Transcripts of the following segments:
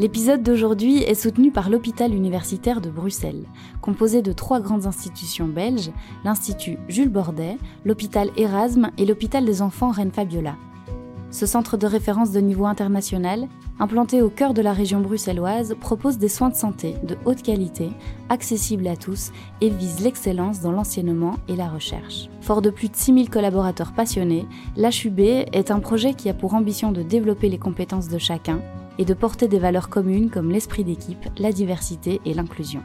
L'épisode d'aujourd'hui est soutenu par l'hôpital universitaire de Bruxelles, composé de trois grandes institutions belges, l'Institut Jules Bordet, l'hôpital Erasme et l'hôpital des enfants Reine Fabiola. Ce centre de référence de niveau international, implanté au cœur de la région bruxelloise, propose des soins de santé de haute qualité, accessibles à tous et vise l'excellence dans l'enseignement et la recherche. Fort de plus de 6000 collaborateurs passionnés, l'HUB est un projet qui a pour ambition de développer les compétences de chacun et de porter des valeurs communes comme l'esprit d'équipe, la diversité et l'inclusion.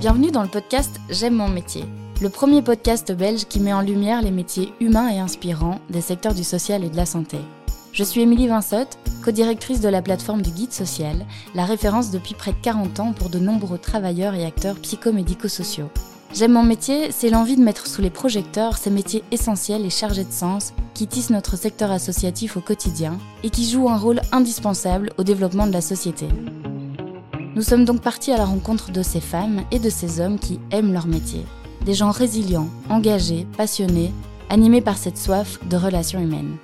Bienvenue dans le podcast J'aime mon métier, le premier podcast belge qui met en lumière les métiers humains et inspirants des secteurs du social et de la santé. Je suis Émilie Vinsotte, co-directrice de la plateforme du Guide Social, la référence depuis près de 40 ans pour de nombreux travailleurs et acteurs psychomédico-sociaux. J'aime mon métier, c'est l'envie de mettre sous les projecteurs ces métiers essentiels et chargés de sens qui tissent notre secteur associatif au quotidien et qui jouent un rôle indispensable au développement de la société. Nous sommes donc partis à la rencontre de ces femmes et de ces hommes qui aiment leur métier. Des gens résilients, engagés, passionnés, animés par cette soif de relations humaines.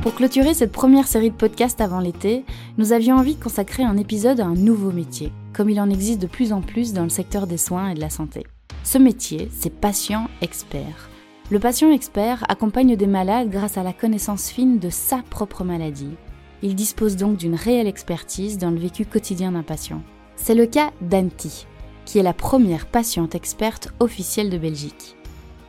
Pour clôturer cette première série de podcasts avant l'été, nous avions envie de consacrer un épisode à un nouveau métier, comme il en existe de plus en plus dans le secteur des soins et de la santé. Ce métier, c'est patient expert. Le patient expert accompagne des malades grâce à la connaissance fine de sa propre maladie il dispose donc d'une réelle expertise dans le vécu quotidien d'un patient. C'est le cas d'Anti, qui est la première patiente experte officielle de Belgique.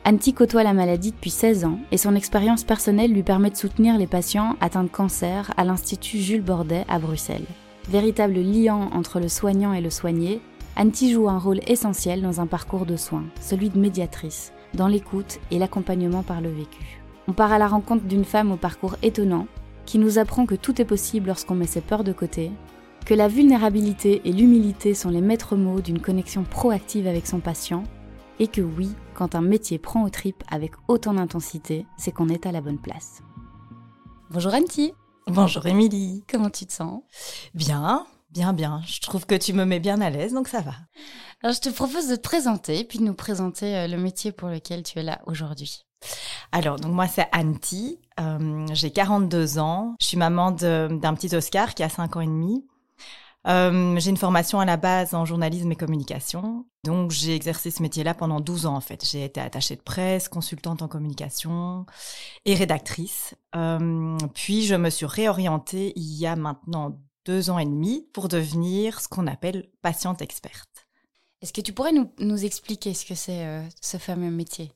Anti côtoie la maladie depuis 16 ans et son expérience personnelle lui permet de soutenir les patients atteints de cancer à l'Institut Jules Bordet à Bruxelles. Véritable liant entre le soignant et le soigné, Anti joue un rôle essentiel dans un parcours de soins, celui de médiatrice, dans l'écoute et l'accompagnement par le vécu. On part à la rencontre d'une femme au parcours étonnant qui nous apprend que tout est possible lorsqu'on met ses peurs de côté, que la vulnérabilité et l'humilité sont les maîtres mots d'une connexion proactive avec son patient, et que oui, quand un métier prend aux tripes avec autant d'intensité, c'est qu'on est à la bonne place. Bonjour Anti Bonjour Émilie Comment tu te sens? Bien, bien, bien. Je trouve que tu me mets bien à l'aise, donc ça va. Alors je te propose de te présenter, puis de nous présenter euh, le métier pour lequel tu es là aujourd'hui. Alors, donc moi, c'est Anti. Euh, j'ai 42 ans. Je suis maman d'un petit Oscar qui a 5 ans et demi. Euh, j'ai une formation à la base en journalisme et communication. Donc, j'ai exercé ce métier-là pendant 12 ans, en fait. J'ai été attachée de presse, consultante en communication et rédactrice. Euh, puis, je me suis réorientée il y a maintenant deux ans et demi pour devenir ce qu'on appelle patiente experte. Est-ce que tu pourrais nous, nous expliquer ce que c'est ce fameux métier?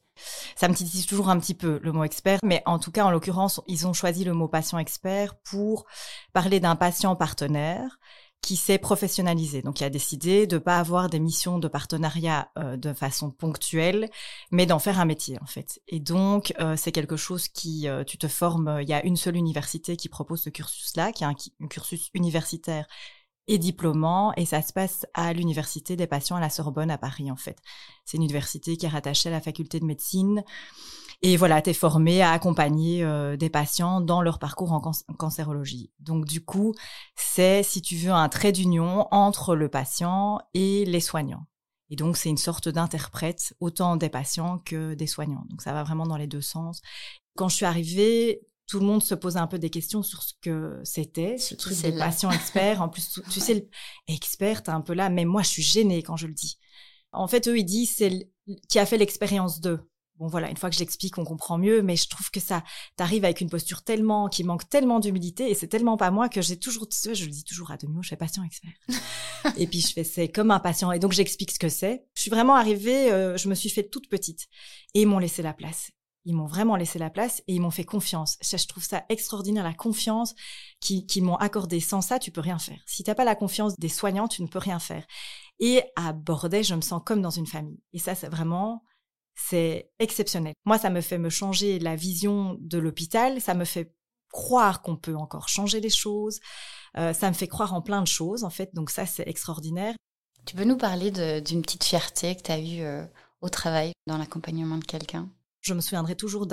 Ça me titille toujours un petit peu le mot expert, mais en tout cas, en l'occurrence, ils ont choisi le mot patient expert pour parler d'un patient partenaire qui s'est professionnalisé. Donc, il a décidé de ne pas avoir des missions de partenariat euh, de façon ponctuelle, mais d'en faire un métier, en fait. Et donc, euh, c'est quelque chose qui, euh, tu te formes, il y a une seule université qui propose ce cursus-là, qui est un cursus universitaire et diplômant et ça se passe à l'université des patients à la Sorbonne à Paris en fait. C'est une université qui est rattachée à la faculté de médecine et voilà, tu es formé à accompagner euh, des patients dans leur parcours en cancérologie. Donc du coup, c'est si tu veux un trait d'union entre le patient et les soignants. Et donc c'est une sorte d'interprète autant des patients que des soignants. Donc ça va vraiment dans les deux sens. Quand je suis arrivée, tout le monde se posait un peu des questions sur ce que c'était, ce truc de patient expert. En plus, tu sais, expert, un peu là, mais moi, je suis gênée quand je le dis. En fait, eux, ils disent, c'est qui a fait l'expérience d'eux. Bon, voilà, une fois que j'explique, on comprend mieux, mais je trouve que ça, t'arrives avec une posture tellement, qui manque tellement d'humilité, et c'est tellement pas moi que j'ai toujours, je le dis toujours à demi-mot, je fais patient expert. et puis je fais, c'est comme un patient, et donc j'explique ce que c'est. Je suis vraiment arrivée, euh, je me suis fait toute petite, et ils m'ont laissé la place ils m'ont vraiment laissé la place et ils m'ont fait confiance. Je trouve ça extraordinaire, la confiance qu'ils qui m'ont accordée. Sans ça, tu peux rien faire. Si t'as pas la confiance des soignants, tu ne peux rien faire. Et à Bordet, je me sens comme dans une famille. Et ça, c'est vraiment, c'est exceptionnel. Moi, ça me fait me changer la vision de l'hôpital. Ça me fait croire qu'on peut encore changer les choses. Euh, ça me fait croire en plein de choses, en fait. Donc ça, c'est extraordinaire. Tu peux nous parler d'une petite fierté que tu as eue euh, au travail dans l'accompagnement de quelqu'un? Je me souviendrai toujours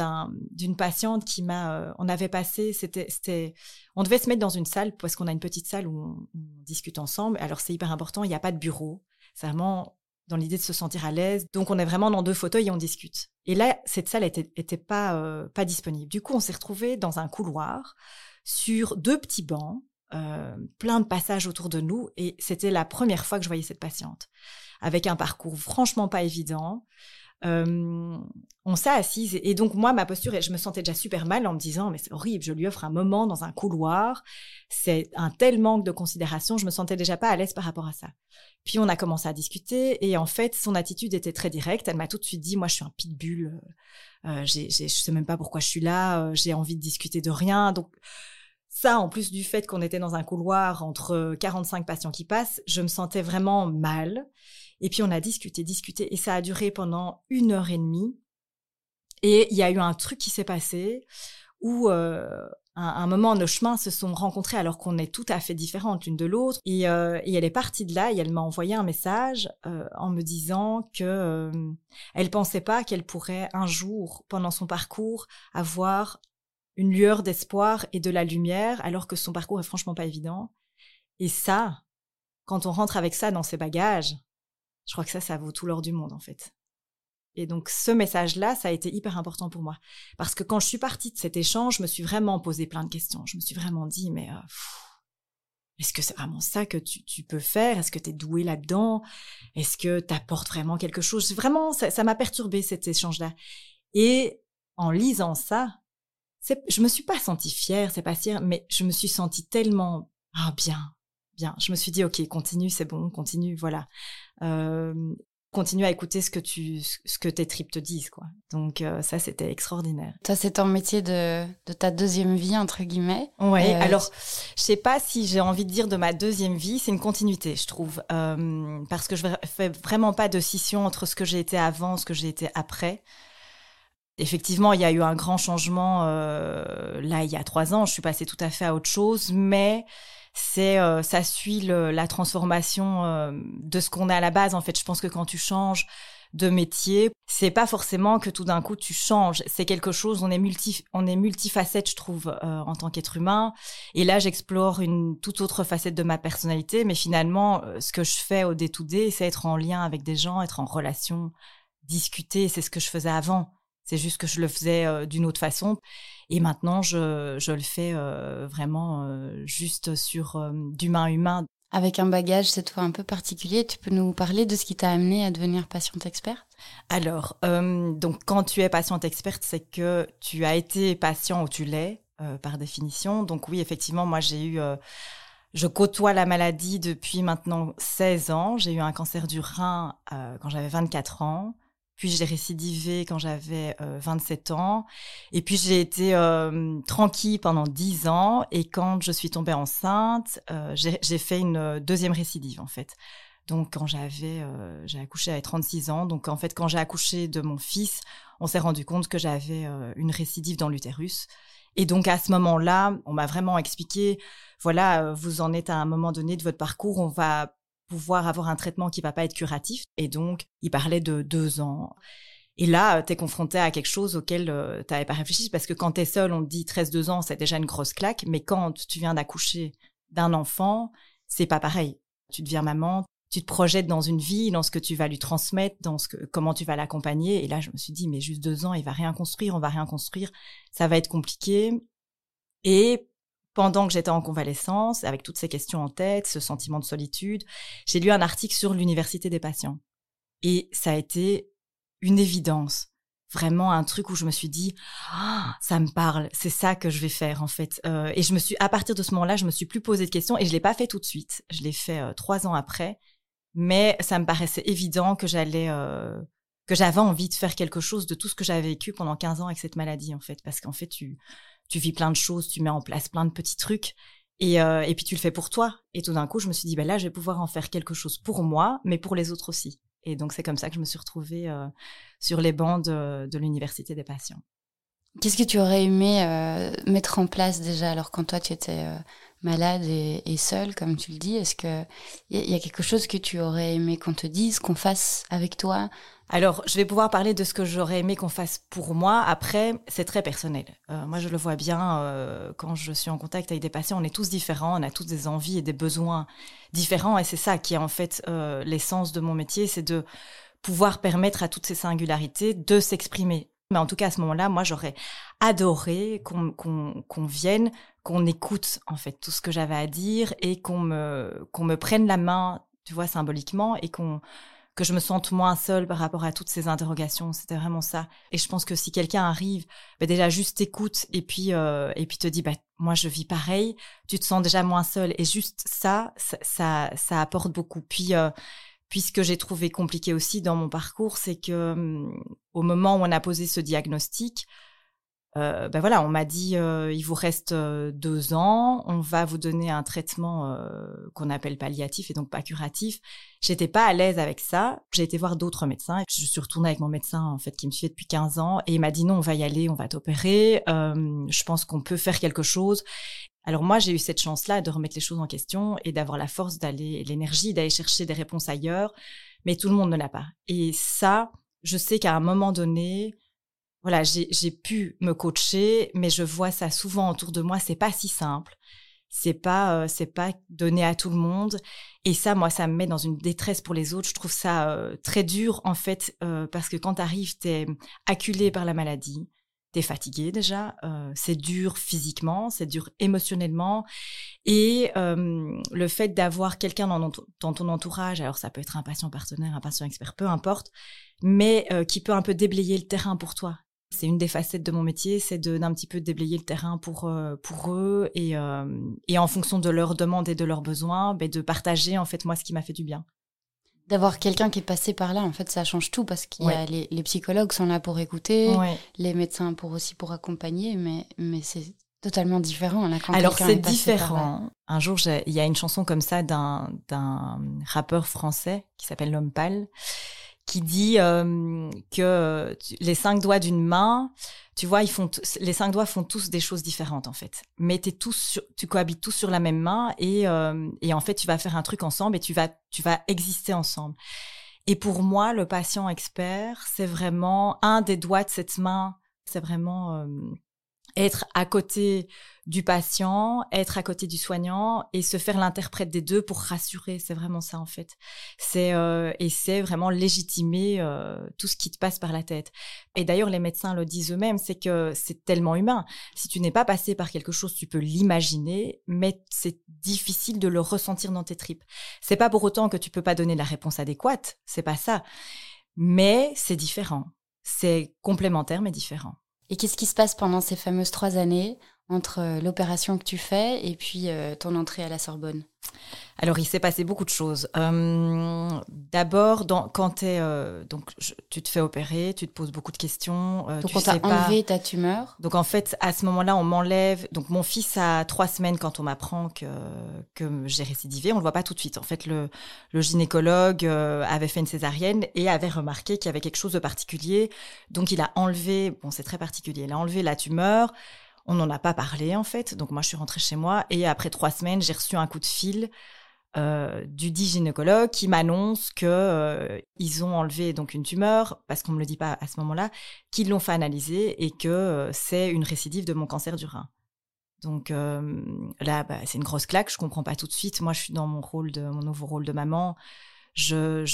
d'une patiente qui m'a, euh, on avait passé, c'était, on devait se mettre dans une salle parce qu'on a une petite salle où on, discute ensemble. Alors c'est hyper important, il n'y a pas de bureau. C'est vraiment dans l'idée de se sentir à l'aise. Donc on est vraiment dans deux fauteuils et on discute. Et là, cette salle était, pas euh, pas disponible. Du coup, on s'est retrouvé dans un couloir sur deux petits bancs, euh, plein de passages autour de nous, et c'était la première fois que je voyais cette patiente avec un parcours franchement pas évident. Euh, on s'est assise et donc moi ma posture je me sentais déjà super mal en me disant mais c'est horrible je lui offre un moment dans un couloir c'est un tel manque de considération je me sentais déjà pas à l'aise par rapport à ça puis on a commencé à discuter et en fait son attitude était très directe elle m'a tout de suite dit moi je suis un pitbull euh, euh j'ai, je sais même pas pourquoi je suis là euh, j'ai envie de discuter de rien donc ça, en plus du fait qu'on était dans un couloir entre 45 patients qui passent, je me sentais vraiment mal. Et puis on a discuté, discuté, et ça a duré pendant une heure et demie. Et il y a eu un truc qui s'est passé où euh, un, moment nos chemins se sont rencontrés alors qu'on est tout à fait différentes l'une de l'autre. Et, euh, elle est partie de là et elle m'a envoyé un message euh, en me disant que euh, elle pensait pas qu'elle pourrait un jour, pendant son parcours, avoir une lueur d'espoir et de la lumière, alors que son parcours est franchement pas évident. Et ça, quand on rentre avec ça dans ses bagages, je crois que ça, ça vaut tout l'or du monde, en fait. Et donc, ce message-là, ça a été hyper important pour moi. Parce que quand je suis partie de cet échange, je me suis vraiment posé plein de questions. Je me suis vraiment dit, mais euh, est-ce que c'est vraiment ça que tu, peux faire? Est-ce que tu es doué là-dedans? Est-ce que tu apportes vraiment quelque chose? Vraiment, ça m'a perturbé cet échange-là. Et en lisant ça, je me suis pas sentie fière, c'est pas sûr, mais je me suis sentie tellement ah bien, bien. Je me suis dit ok, continue, c'est bon, continue, voilà. Continue à écouter ce que tu, ce que tes tripes te disent, quoi. Donc euh, ça, c'était extraordinaire. Ça, c'est ton métier de, de, ta deuxième vie entre guillemets. Ouais. Euh, alors, je sais pas si j'ai envie de dire de ma deuxième vie, c'est une continuité, je trouve, euh, parce que je fais vraiment pas de scission entre ce que j'ai été avant, ce que j'ai été après. Effectivement, il y a eu un grand changement là il y a trois ans. Je suis passée tout à fait à autre chose, mais c'est euh, ça suit le, la transformation euh, de ce qu'on est à la base. En fait, je pense que quand tu changes de métier, c'est pas forcément que tout d'un coup tu changes. C'est quelque chose. On est multi, on est multifacette, je trouve, euh, en tant qu'être humain. Et là, j'explore une toute autre facette de ma personnalité. Mais finalement, ce que je fais au day to day, c'est être en lien avec des gens, être en relation, discuter. C'est ce que je faisais avant. C'est juste que je le faisais euh, d'une autre façon. Et maintenant, je, je le fais euh, vraiment euh, juste sur d'humain humain. Avec un bagage cette fois un peu particulier, tu peux nous parler de ce qui t'a amené à devenir patiente experte? Alors, donc quand tu es patiente experte, c'est que tu as été patient ou tu l'es par définition. Donc oui, effectivement, moi j'ai eu je côtoie la maladie depuis maintenant 16 ans. J'ai eu un cancer du rein quand j'avais 24 ans. Puis j'ai récidivé quand j'avais 27 euh, ans. Et puis j'ai été euh, tranquille pendant 10 ans. Et quand je suis tombée enceinte, euh, j'ai fait une deuxième récidive en fait. Donc quand j'avais, j'ai accouché à 36 ans. Donc en fait quand j'ai accouché de mon fils, on s'est rendu compte que j'avais une récidive dans l'utérus. Et donc à ce moment-là, on m'a vraiment expliqué, voilà, vous en êtes à un moment donné de votre parcours, on va pouvoir avoir un traitement qui va pas être curatif. Et donc, il parlait de deux ans. Et là, tu es confronté à quelque chose auquel euh, tu n'avais pas réfléchi, parce que quand tu es seul, on te dit 13-2 ans, c'est déjà une grosse claque, mais quand tu viens d'accoucher d'un enfant, c'est pas pareil. Tu deviens maman, tu te projettes dans une vie, dans ce que tu vas lui transmettre, dans ce que, comment tu vas l'accompagner. Et là, je me suis dit, mais juste deux ans, il va rien construire, on va rien construire, ça va être compliqué. Et pendant que j'étais en convalescence, avec toutes ces questions en tête, ce sentiment de solitude, j'ai lu un article sur l'université des patients. Et ça a été une évidence. Vraiment un truc où je me suis dit, ah, ça me parle, c'est ça que je vais faire en fait. Euh, et je me suis, à partir de ce moment-là, je me suis plus posé de questions et je l'ai pas fait tout de suite. Je l'ai fait euh, trois ans après, mais ça me paraissait évident que j'allais, euh, que j'avais envie de faire quelque chose de tout ce que j'avais vécu pendant 15 ans avec cette maladie en fait, parce qu'en fait tu tu vis plein de choses, tu mets en place plein de petits trucs. Et, euh, et puis tu le fais pour toi. Et tout d'un coup, je me suis dit, ben là, je vais pouvoir en faire quelque chose pour moi, mais pour les autres aussi. Et donc c'est comme ça que je me suis retrouvée euh, sur les bancs de, de l'université des patients. Qu'est-ce que tu aurais aimé euh, mettre en place déjà alors quand toi tu étais malade et, seule, comme tu le dis Est-ce qu'il y, y, a quelque chose que tu aurais aimé qu'on te dise, qu'on fasse avec toi? Alors, je vais pouvoir parler de ce que j'aurais aimé qu'on fasse pour moi. Après, c'est très personnel. Euh, moi, je le vois bien euh, quand je suis en contact avec des patients. On est tous différents, on a tous des envies et des besoins différents. Et c'est ça qui est en fait euh, l'essence de mon métier, c'est de pouvoir permettre à toutes ces singularités de s'exprimer. Mais en tout cas, à ce moment-là, moi, j'aurais adoré qu'on vienne, qu'on écoute en fait tout ce que j'avais à dire et qu'on me qu'on me prenne la main, tu vois, symboliquement, et qu'on que je me sente moins seule par rapport à toutes ces interrogations. C'était vraiment ça. Et je pense que si quelqu'un arrive, bah déjà juste écoute et puis euh, et puis te dit bah moi je vis pareil, tu te sens déjà moins seule. Et juste ça, ça, ça, apporte beaucoup. Puis euh, puis ce que j'ai trouvé compliqué aussi dans mon parcours, c'est que hum, au moment où on a posé ce diagnostic, euh, ben voilà, on m'a dit euh, il vous reste euh, deux ans, on va vous donner un traitement euh, qu'on appelle palliatif et donc pas curatif. J'étais pas à l'aise avec ça. J'ai été voir d'autres médecins. Je suis retournée avec mon médecin en fait qui me suit depuis 15 ans et il m'a dit non, on va y aller, on va t'opérer. je pense qu'on peut faire quelque chose. Alors moi, j'ai eu cette chance-là de remettre les choses en question et d'avoir la force d'aller, l'énergie d'aller chercher des réponses ailleurs. Mais tout le monde ne l'a pas. Et ça, je sais qu'à un moment donné, voilà, j'ai pu me coacher, mais je vois ça souvent autour de moi. C'est pas si simple. C'est pas, euh, c'est pas donné à tout le monde. Et ça, moi, ça me met dans une détresse pour les autres. Je trouve ça euh, très dur, en fait, euh, parce que quand t'arrives, t'es acculé par la maladie. T'es fatigué déjà, c'est dur physiquement, c'est dur émotionnellement, et le fait d'avoir quelqu'un dans, dans, ton entourage, alors ça peut être un patient partenaire, un patient expert, peu importe, mais qui peut un peu déblayer le terrain pour toi c'est une des facettes de mon métier, c'est d'un petit peu déblayer le terrain pour euh, pour eux et euh, et en fonction de leurs demandes et de leurs besoins, ben de partager en fait moi ce qui m'a fait du bien. D'avoir quelqu'un qui est passé par là, en fait, ça change tout parce qu'il y a les, les, psychologues sont là pour écouter, les médecins pour aussi pour accompagner, mais mais c'est totalement différent là quand Alors c'est différent. Un jour, il y a une chanson comme ça d'un d'un rappeur français qui s'appelle L'homme pâle qui dit euh, que les cinq doigts d'une main, tu vois, ils font les cinq doigts font tous des choses différentes en fait. Mais t'es tous tu cohabites tous sur la même main et euh, et en fait tu vas faire un truc ensemble et tu vas tu vas exister ensemble. Et pour moi, le patient expert, c'est vraiment un des doigts de cette main. C'est vraiment euh, être à côté du patient, être à côté du soignant et se faire l'interprète des deux pour rassurer. C'est vraiment ça en fait. C'est euh, et c'est vraiment légitimer euh, tout ce qui te passe par la tête. Et d'ailleurs, les médecins le disent eux-mêmes, c'est que c'est tellement humain. Si tu n'es pas passé par quelque chose, tu peux l'imaginer, mais c'est difficile de le ressentir dans tes tripes. C'est pas pour autant que tu peux pas donner la réponse adéquate. C'est pas ça. Mais c'est différent. C'est complémentaire mais différent. Et qu'est-ce qui se passe pendant ces fameuses trois années entre euh, l'opération que tu fais et puis euh, ton entrée à la Sorbonne alors, il s'est passé beaucoup de choses. Euh, D'abord, quand es, euh, donc tu te fais opérer, tu te poses beaucoup de questions. Euh, donc, on t'a enlevé ta tumeur. Donc, en fait, à ce moment-là, on m'enlève. Donc, mon fils a trois semaines quand on m'apprend que, que j'ai récidivé. On le voit pas tout de suite. En fait, le, le gynécologue avait fait une césarienne et avait remarqué qu'il y avait quelque chose de particulier. Donc, il a enlevé. Bon, c'est très particulier. Il a enlevé la tumeur. On n'en a pas parlé en fait. Donc moi, je suis rentrée chez moi et après trois semaines, j'ai reçu un coup de fil euh, du dit gynécologue qui m'annonce que euh, ils ont enlevé donc une tumeur parce qu'on me le dit pas à ce moment-là, qu'ils l'ont fait analyser et que euh, c'est une récidive de mon cancer du rein. Donc là, bah, c'est une grosse claque. Je comprends pas tout de suite. Moi, je suis dans mon rôle de mon nouveau rôle de maman. Je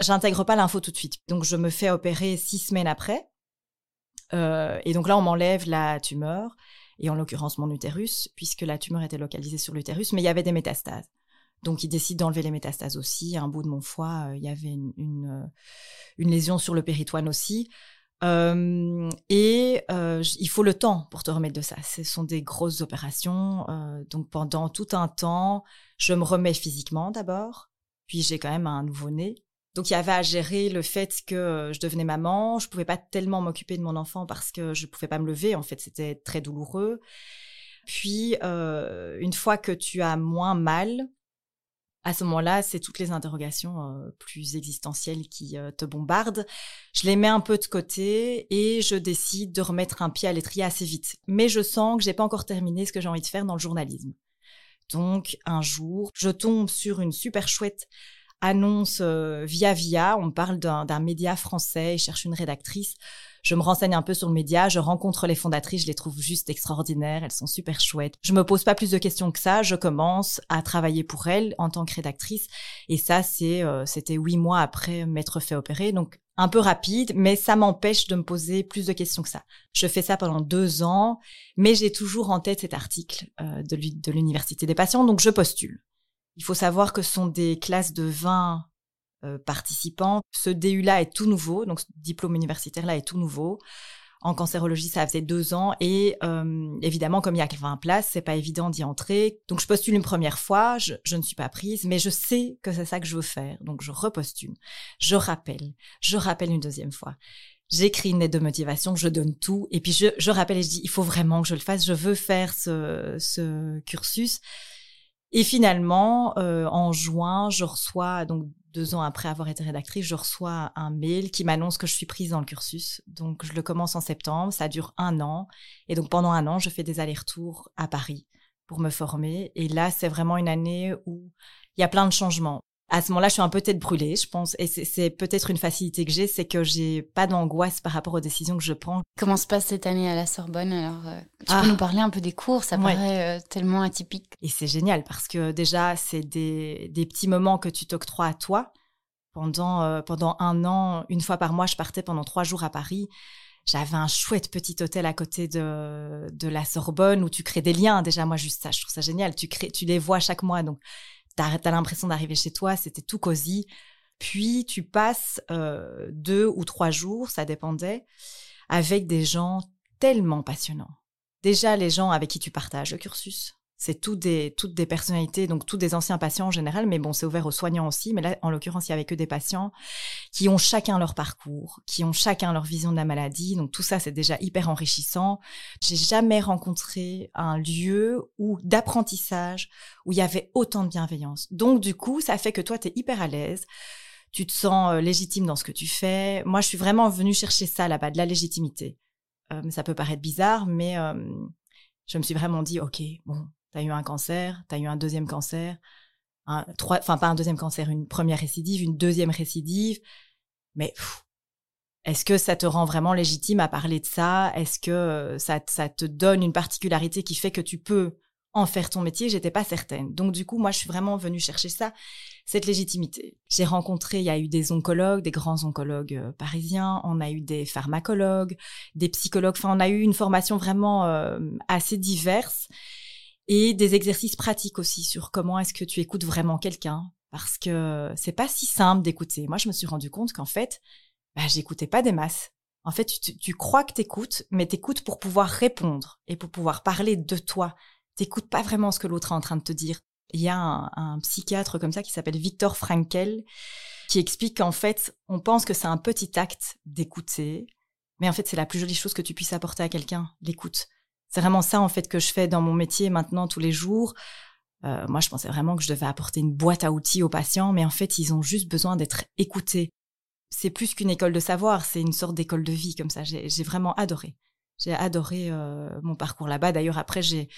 j'intègre pas l'info tout de suite. Donc je me fais opérer six semaines après. Et donc là, on m'enlève la tumeur et en l'occurrence mon utérus, puisque la tumeur était localisée sur l'utérus, mais il y avait des métastases. Donc, il décide d'enlever les métastases aussi. À un bout de mon foie, euh, il y avait une, euh, une, lésion sur le péritoine aussi. Euh, et euh, il faut le temps pour te remettre de ça. Ce sont des grosses opérations. Euh, donc, pendant tout un temps, je me remets physiquement d'abord. Puis, j'ai quand même un nouveau-né. Donc, il y avait à gérer le fait que je devenais maman. Je pouvais pas tellement m'occuper de mon enfant parce que je pouvais pas me lever. En fait, c'était très douloureux. Puis, une fois que tu as moins mal, à ce moment-là, c'est toutes les interrogations euh, plus existentielles qui euh, te bombardent. Je les mets un peu de côté et je décide de remettre un pied à l'étrier assez vite. Mais je sens que j'ai pas encore terminé ce que j'ai envie de faire dans le journalisme. Donc, un jour, je tombe sur une super chouette annonce euh, via via. On parle d'un média français, je cherche une rédactrice. Je me renseigne un peu sur le média, je rencontre les fondatrices, je les trouve juste extraordinaires, elles sont super chouettes. Je me pose pas plus de questions que ça, je commence à travailler pour elles en tant que rédactrice. Et ça, c'est euh, c'était huit mois après m'être fait opérer, donc un peu rapide, mais ça m'empêche de me poser plus de questions que ça. Je fais ça pendant deux ans, mais j'ai toujours en tête cet article euh, de l'Université des patients, donc je postule. Il faut savoir que ce sont des classes de 20 euh, participants. Ce DU-là est tout nouveau, donc ce diplôme universitaire-là est tout nouveau. En cancérologie, ça faisait deux ans et euh, évidemment, comme il y a 20 places, c'est pas évident d'y entrer. Donc, je postule une première fois, je, je, ne suis pas prise, mais je sais que c'est ça que je veux faire. Donc, je repostule, je rappelle, je rappelle une deuxième fois. J'écris une lettre de motivation, je donne tout et puis je, je rappelle et je dis il faut vraiment que je le fasse. Je veux faire ce, ce cursus. Et finalement, euh, en juin, je reçois, donc deux ans après avoir été rédactrice, je reçois un mail qui m'annonce que je suis prise dans le cursus. Donc, je le commence en septembre, ça dure un an. Et donc, pendant un an, je fais des allers-retours à Paris pour me former. Et là, c'est vraiment une année où il y a plein de changements à ce moment-là, je suis un peu tête brûlée, je pense. Et c'est peut-être une facilité que j'ai, c'est que j'ai pas d'angoisse par rapport aux décisions que je prends. Comment se passe cette année à la Sorbonne Alors, euh, tu peux ah. nous parler un peu des cours Ça paraît euh, tellement atypique. Et c'est génial parce que déjà, c'est des, des petits moments que tu t'octroies à toi. Pendant, euh, pendant un an, une fois par mois, je partais pendant trois jours à Paris. J'avais un chouette petit hôtel à côté de, de la Sorbonne où tu crées des liens. Déjà, moi, juste ça, je trouve ça génial. Tu, crées, tu les vois chaque mois. Donc, t'as l'impression d'arriver chez toi, c'était tout cosy. Puis tu passes euh, deux ou trois jours, ça dépendait, avec des gens tellement passionnants. Déjà les gens avec qui tu partages le cursus, c'est toutes des, toutes des personnalités, donc tous des anciens patients en général, mais bon, c'est ouvert aux soignants aussi. Mais là, en l'occurrence, il y avait que des patients qui ont chacun leur parcours, qui ont chacun leur vision de la maladie. Donc tout ça, c'est déjà hyper enrichissant. J'ai jamais rencontré un lieu où d'apprentissage où il y avait autant de bienveillance. Donc du coup, ça fait que toi, tu es hyper à l'aise. Tu te sens euh, légitime dans ce que tu fais. Moi, je suis vraiment venue chercher ça là-bas, de la légitimité. Euh, ça peut paraître bizarre, mais euh, je me suis vraiment dit, OK, bon, tu as eu un cancer, tu as eu un deuxième cancer, un, trois, enfin pas un deuxième cancer, une première récidive, une deuxième récidive, mais est-ce que ça te rend vraiment légitime à parler de ça? Est-ce que euh, ça, ça te donne une particularité qui fait que tu peux en faire ton métier, j'étais pas certaine. Donc du coup, moi, je suis vraiment venue chercher ça, cette légitimité. J'ai rencontré, il y a eu des oncologues, des grands oncologues euh, parisiens, on a eu des pharmacologues, des psychologues. Enfin, on a eu une formation vraiment euh, assez diverse et des exercices pratiques aussi sur comment est-ce que tu écoutes vraiment quelqu'un parce que c'est pas si simple d'écouter. Moi, je me suis rendu compte qu'en fait, bah, j'écoutais pas des masses. En fait, tu, crois que t'écoutes, mais t'écoutes pour pouvoir répondre et pour pouvoir parler de toi. T'écoutes pas vraiment ce que l'autre est en train de te dire. Il y a un, un psychiatre comme ça qui s'appelle Victor Frankel qui explique qu'en fait, on pense que c'est un petit acte d'écouter, mais en fait, c'est la plus jolie chose que tu puisses apporter à quelqu'un, l'écoute. C'est vraiment ça en fait que je fais dans mon métier maintenant tous les jours. Euh, moi, je pensais vraiment que je devais apporter une boîte à outils aux patients, mais en fait, ils ont juste besoin d'être écoutés. C'est plus qu'une école de savoir, c'est une sorte d'école de vie comme ça. J'ai vraiment adoré. J'ai adoré euh, mon parcours là-bas. D'ailleurs, après, j'ai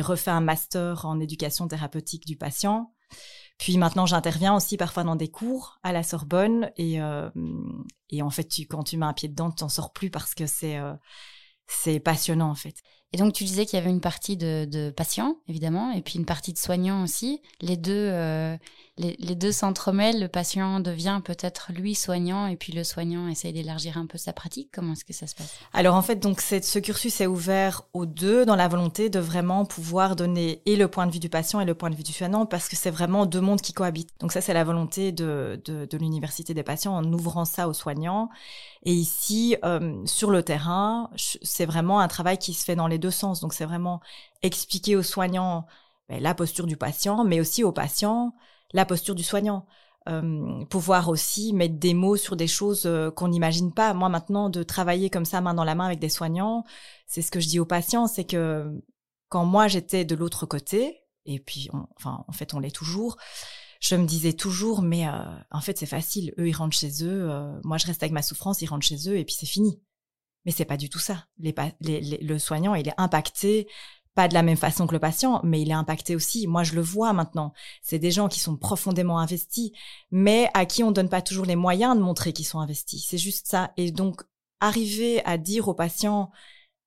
refait un master en éducation thérapeutique du patient. Puis maintenant, j'interviens aussi parfois dans des cours à la Sorbonne. Et, euh, en fait, quand tu mets un pied dedans, tu t'en sors plus parce que c'est passionnant en fait. Et donc, tu disais qu'il y avait une partie de, patients, évidemment, et puis une partie de soignants aussi. Les deux, euh, les, deux s'entremêlent. Le patient devient peut-être lui soignant, et puis le soignant essaye d'élargir un peu sa pratique. Comment est-ce que ça se passe? Alors, en fait, donc ce cursus est ouvert aux deux dans la volonté de vraiment pouvoir donner et le point de vue du patient et le point de vue du soignant, parce que c'est vraiment deux mondes qui cohabitent. Donc ça, c'est la volonté de, l'université des patients en ouvrant ça aux soignants. Et ici, euh, sur le terrain, c'est vraiment un travail qui se fait dans les deux sens. Donc c'est vraiment expliquer aux soignants ben, la posture du patient, mais aussi aux patients la posture du soignant. Euh, pouvoir aussi mettre des mots sur des choses euh, qu'on n'imagine pas. Moi maintenant, de travailler comme ça main dans la main avec des soignants, c'est ce que je dis aux patients, c'est que quand moi j'étais de l'autre côté, et puis enfin en fait on l'est toujours, je me disais toujours mais euh, en fait c'est facile, eux ils rentrent chez eux, moi je reste avec ma souffrance, ils rentrent chez eux et puis c'est fini. Mais c'est pas du tout ça. Les, le soignant, il est impacté pas de la même façon que le patient, mais il est impacté aussi. Moi, je le vois maintenant. C'est des gens qui sont profondément investis, mais à qui on donne pas toujours les moyens de montrer qu'ils sont investis. C'est juste ça. Et donc, arriver à dire aux patients,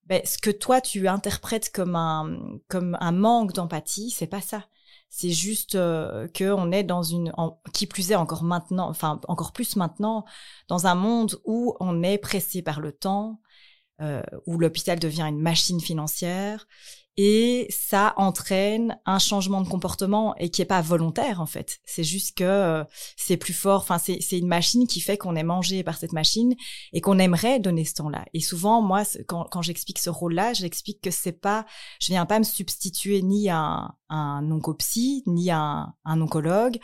ben, ce que toi tu interprètes comme un comme un manque d'empathie, c'est pas ça. C'est juste euh, que est dans une, qui plus est encore maintenant, enfin encore plus maintenant, dans un monde où on est pressé par le temps, euh, où l'hôpital devient une machine financière et ça entraîne un changement de comportement et qui est pas volontaire en fait. C'est juste que euh, c'est plus fort. Enfin, c'est c'est une machine qui fait qu'on est mangé par cette machine et qu'on aimerait donner ce temps-là. Et souvent, moi, quand quand j'explique ce rôle-là, j'explique que c'est pas, je viens pas me substituer ni à un, un oncopsie ni à un, un oncologue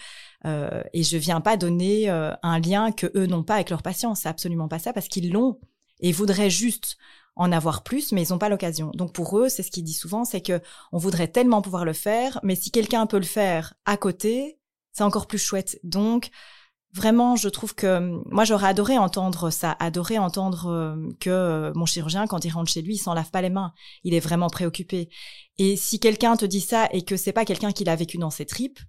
euh, et je viens pas donner euh, un lien que eux n'ont pas avec leurs patients. C'est absolument pas ça parce qu'ils l'ont et voudraient juste en avoir plus, mais ils n'ont pas l'occasion. Donc pour eux, c'est ce qu'ils disent souvent, c'est que on voudrait tellement pouvoir le faire, mais si quelqu'un peut le faire à côté, c'est encore plus chouette. Donc vraiment, je trouve que moi j'aurais adoré entendre ça, adoré entendre euh, que euh, mon chirurgien, quand il rentre chez lui, il s'en lave pas les mains. Il est vraiment préoccupé. Et si quelqu'un te dit ça et que c'est pas quelqu'un qui l'a vécu dans ses tripes,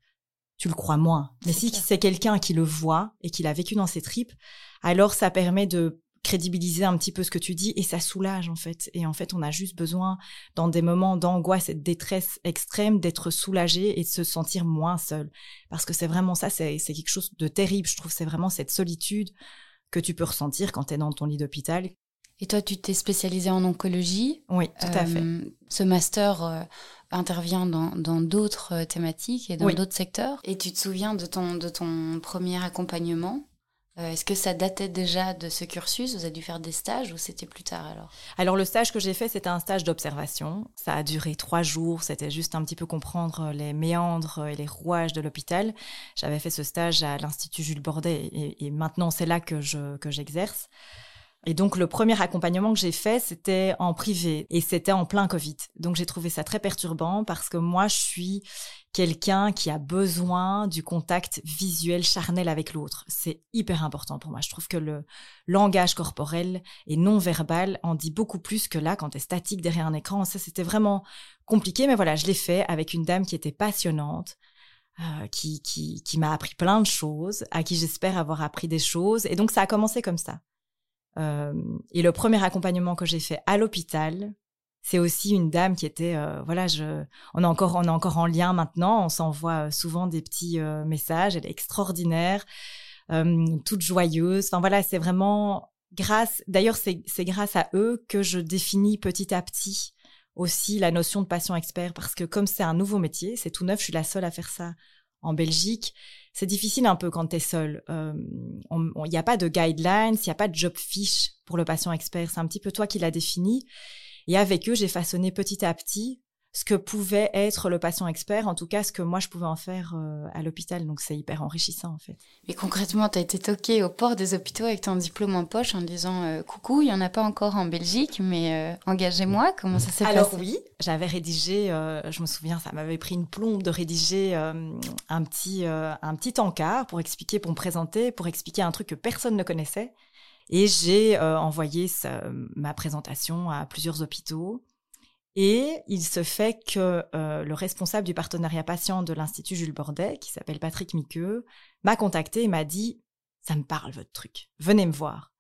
tu le crois moins. Mais si c'est quelqu'un qui le voit et qui l'a vécu dans ses tripes, alors ça permet de crédibiliser un petit peu ce que tu dis et ça soulage en fait. Et en fait, on a juste besoin, dans des moments d'angoisse et de détresse extrême, d'être soulagé et de se sentir moins seul. Parce que c'est vraiment ça, c'est quelque chose de terrible. Je trouve c'est vraiment cette solitude que tu peux ressentir quand tu es dans ton lit d'hôpital. Et toi, tu t'es spécialisé en oncologie. Oui, tout à fait. Euh, ce master euh, intervient dans d'autres euh, thématiques et dans d'autres secteurs. Et tu te souviens de ton, de ton premier accompagnement? Euh, est-ce que ça datait déjà de ce cursus? Vous avez dû faire des stages ou c'était plus tard alors? Alors le stage que j'ai fait, c'était un stage d'observation. Ça a duré trois jours. C'était juste un petit peu comprendre les méandres et les rouages de l'hôpital. J'avais fait ce stage à l'Institut Jules Bordet et, maintenant c'est là que je que j'exerce. Et donc le premier accompagnement que j'ai fait, c'était en privé et c'était en plein Covid. Donc j'ai trouvé ça très perturbant parce que moi je suis quelqu'un qui a besoin du contact visuel charnel avec l'autre. C'est hyper important pour moi. Je trouve que le langage corporel et non verbal en dit beaucoup plus que là quand tu es statique derrière un écran. Ça c'était vraiment compliqué mais voilà, je l'ai fait avec une dame qui était passionnante. Euh, qui, qui, qui m'a appris plein de choses, à qui j'espère avoir appris des choses. Et donc ça a commencé comme ça. Euh, et le premier accompagnement que j'ai fait à l'hôpital, c'est aussi une dame qui était, euh, voilà, je, on est encore, on est encore en lien maintenant. On s'envoie euh, souvent des petits messages. Elle est extraordinaire, toute joyeuse. Enfin voilà, c'est vraiment grâce. D'ailleurs, c'est, grâce à eux que je définis petit à petit aussi la notion de patient expert parce que comme c'est un nouveau métier, c'est tout neuf. Je suis la seule à faire ça en Belgique c'est difficile un peu quand tu es seul. Il euh, n'y a pas de guidelines, il n'y a pas de job fiche pour le patient expert. C'est un petit peu toi qui l'as défini. Et avec eux, j'ai façonné petit à petit ce que pouvait être le patient expert, en tout cas ce que moi je pouvais en faire euh, à l'hôpital. Donc c'est hyper enrichissant en fait. Mais concrètement, tu as été toqué au port des hôpitaux avec ton diplôme en poche en disant euh, coucou, il n'y en a pas encore en Belgique, mais euh, engagez-moi. Comment ça s'est passé? Alors oui, j'avais rédigé, je me souviens, ça m'avait pris une plombe de rédiger un petit un petit encart pour expliquer, pour me présenter, pour expliquer un truc que personne ne connaissait. Et j'ai envoyé ma présentation à plusieurs hôpitaux. Et il se fait que euh, le responsable du partenariat patient de l'Institut Jules Bordet, qui s'appelle Patrick Miqueux, m'a contacté et m'a dit Ça me parle votre truc, venez me voir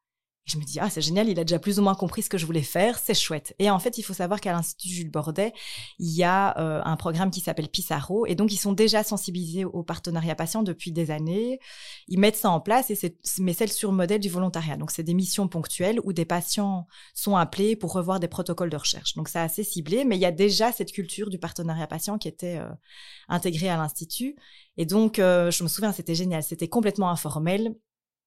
je me dis, ah, c'est génial, il a déjà plus ou moins compris ce que je voulais faire, c'est chouette. Et en fait, il faut savoir qu'à l'Institut Jules Bordet, il y a euh, un programme qui s'appelle Pissarro, et donc ils sont déjà sensibilisés au partenariat patient depuis des années. Ils mettent ça en place, et c'est, mais c'est sur le modèle du volontariat. Donc c'est des missions ponctuelles où des patients sont appelés pour revoir des protocoles de recherche. Donc c'est assez ciblé, mais il y a déjà cette culture du partenariat patient qui était euh, intégrée à l'Institut. Et donc, euh, je me souviens, c'était génial, c'était complètement informel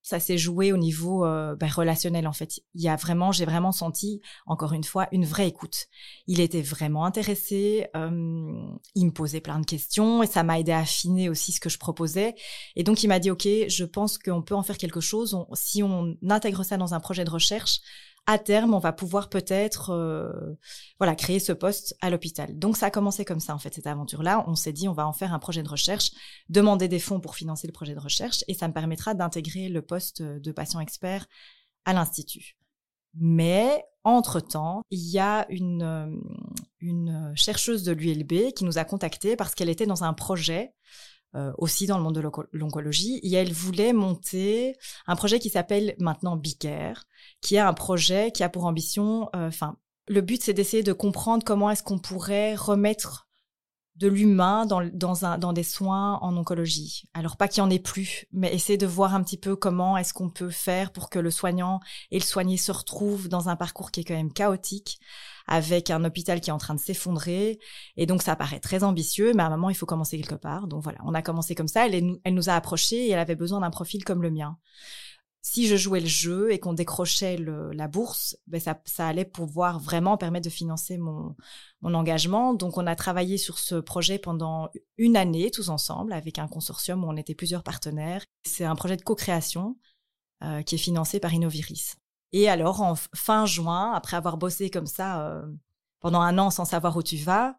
ça s'est joué au niveau euh, ben, relationnel en fait. Il y a vraiment, j'ai vraiment senti encore une fois une vraie écoute. Il était vraiment intéressé, euh, il me posait plein de questions et ça m'a aidé à affiner aussi ce que je proposais. Et donc il m'a dit ok, je pense qu'on peut en faire quelque chose. si on intègre ça dans un projet de recherche, à terme, on va pouvoir peut-être euh, voilà créer ce poste à l'hôpital. Donc ça a commencé comme ça en fait cette aventure-là. On s'est dit on va en faire un projet de recherche, demander des fonds pour financer le projet de recherche et ça me permettra d'intégrer le poste de patient expert à l'institut. Mais entre-temps, il y a une, euh, une chercheuse de l'ULB qui nous a contactés parce qu'elle était dans un projet euh, aussi dans le monde de l'oncologie et elle voulait monter un projet qui s'appelle maintenant Bicare, qui est un projet qui a pour ambition, euh, enfin, le but c'est d'essayer de comprendre comment est-ce qu'on pourrait remettre de l'humain dans, dans, dans des soins en oncologie. Alors pas qu'il n'y en ait plus, mais essayer de voir un petit peu comment est-ce qu'on peut faire pour que le soignant et le soigné se retrouvent dans un parcours qui est quand même chaotique, avec un hôpital qui est en train de s'effondrer. Et donc ça paraît très ambitieux, mais à un moment il faut commencer quelque part. Donc voilà, on a commencé comme ça. Elle, elle nous a approchés et elle avait besoin d'un profil comme le mien si je jouais le jeu et qu'on décrochait la bourse, ben ça, ça, allait pouvoir vraiment permettre de financer mon, mon engagement. Donc, on a travaillé sur ce projet pendant une année tous ensemble avec un consortium où on était plusieurs partenaires. C'est un projet de co-création euh, qui est financé par Innoviris. Et alors, en fin juin, après avoir bossé comme ça euh, pendant un an sans savoir où tu vas,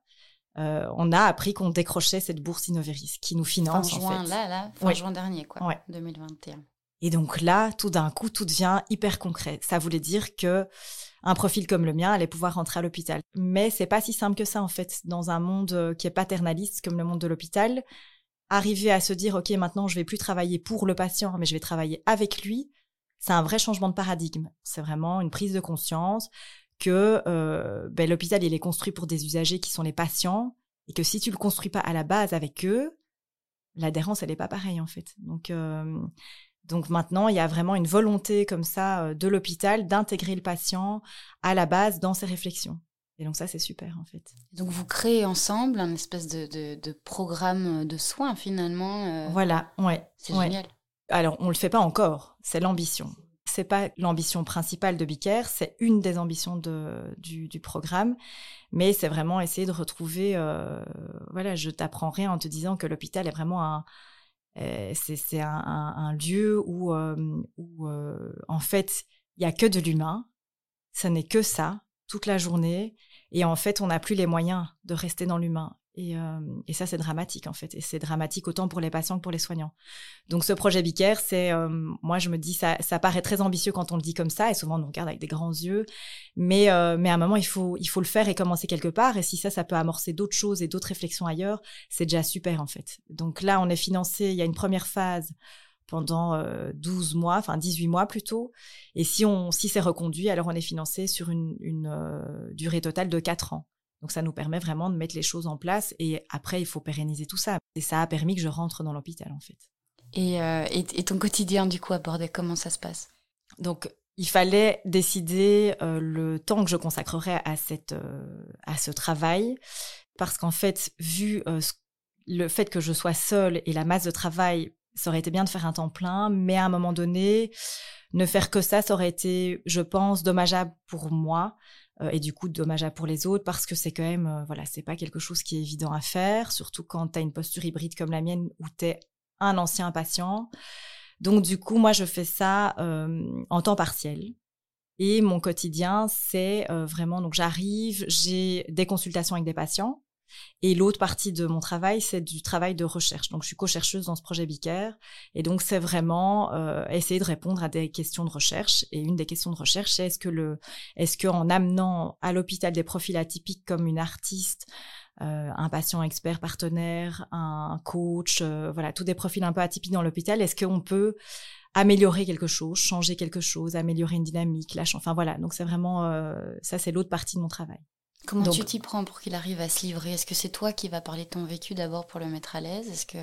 euh, on a appris qu'on décrochait cette bourse Innoviris qui nous finance. Fin juin, là, là, fin juin dernier, quoi, 2021. Et donc là, tout d'un coup, tout devient hyper concret. Ça voulait dire que un profil comme le mien allait pouvoir rentrer à l'hôpital. Mais c'est pas si simple que ça en fait. Dans un monde euh, qui est paternaliste comme le monde de l'hôpital, arriver à se dire ok maintenant je vais plus travailler pour le patient, mais je vais travailler avec lui, c'est un vrai changement de paradigme. C'est vraiment une prise de conscience que euh, ben, l'hôpital il est construit pour des usagers qui sont les patients et que si tu le construis pas à la base avec eux, l'adhérence elle est pas pareille en fait. Donc euh, donc maintenant, il y a vraiment une volonté comme ça euh, de l'hôpital d'intégrer le patient à la base dans ses réflexions. Et donc ça, c'est super en fait. Donc vous créez ensemble un espèce de, programme de soins finalement. Euh, voilà, ouais. C'est génial. Alors on le fait pas encore, c'est l'ambition. C'est pas l'ambition principale de Bicaire, c'est une des ambitions du, programme, mais c'est vraiment essayer de retrouver. Euh, voilà, je t'apprends rien en te disant que l'hôpital est vraiment un, euh, c'est un, lieu où, euh, euh, en fait, il y a que de l'humain. Ça n'est que ça toute la journée. Et en fait, on n'a plus les moyens de rester dans l'humain. Euh, et, ça, c'est dramatique en fait. Et c'est dramatique autant pour les patients que pour les soignants. Donc ce projet Bicare, c'est, euh, moi je me dis, ça, ça paraît très ambitieux quand on le dit comme ça, et souvent on nous regarde avec des grands yeux. Mais, euh, mais à un moment, il faut, il faut le faire et commencer quelque part. Et si ça, ça peut amorcer d'autres choses et d'autres réflexions ailleurs, c'est déjà super en fait. Donc là, on est financé, il y a une première phase pendant 12 mois, enfin 18 mois plutôt. Et si si c'est reconduit, alors on est financé sur une, une durée totale de 4 ans. Donc ça nous permet vraiment de mettre les choses en place et après il faut pérenniser tout ça. Et ça a permis que je rentre dans l'hôpital en fait. Et, euh, et, ton quotidien du coup abordé, comment ça se passe? Donc il fallait décider euh, le temps que je consacrerais à, cette, euh, à ce travail parce qu'en fait vu le fait que je sois seule et la masse de travail, ça aurait été bien de faire un temps plein, mais à un moment donné, ne faire que ça, ça aurait été, je pense, dommageable pour moi et du coup dommageable pour les autres parce que c'est quand même euh, voilà c'est pas quelque chose qui est évident à faire surtout quand tu as une posture hybride comme la mienne où tu es un ancien patient. Donc du coup moi je fais ça euh, en temps partiel. Et mon quotidien c'est vraiment donc j'arrive j'ai des consultations avec des patients et l'autre partie de mon travail, c'est du travail de recherche. Donc, je suis co-chercheuse dans ce projet Bicaire. Et donc, c'est vraiment euh, essayer de répondre à des questions de recherche. Et une des questions de recherche, c'est est-ce que le, est-ce qu'en amenant à l'hôpital des profils atypiques comme une artiste, euh, un patient expert partenaire, un coach, euh, voilà, tous des profils un peu atypiques dans l'hôpital, est-ce qu'on peut améliorer quelque chose, changer quelque chose, améliorer une dynamique, lâche, enfin voilà. Donc c'est vraiment ça, c'est l'autre partie de mon travail. Comment tu t'y prends pour qu'il arrive à se livrer? Est-ce que c'est toi qui vas parler de ton vécu d'abord pour le mettre à l'aise? Est-ce que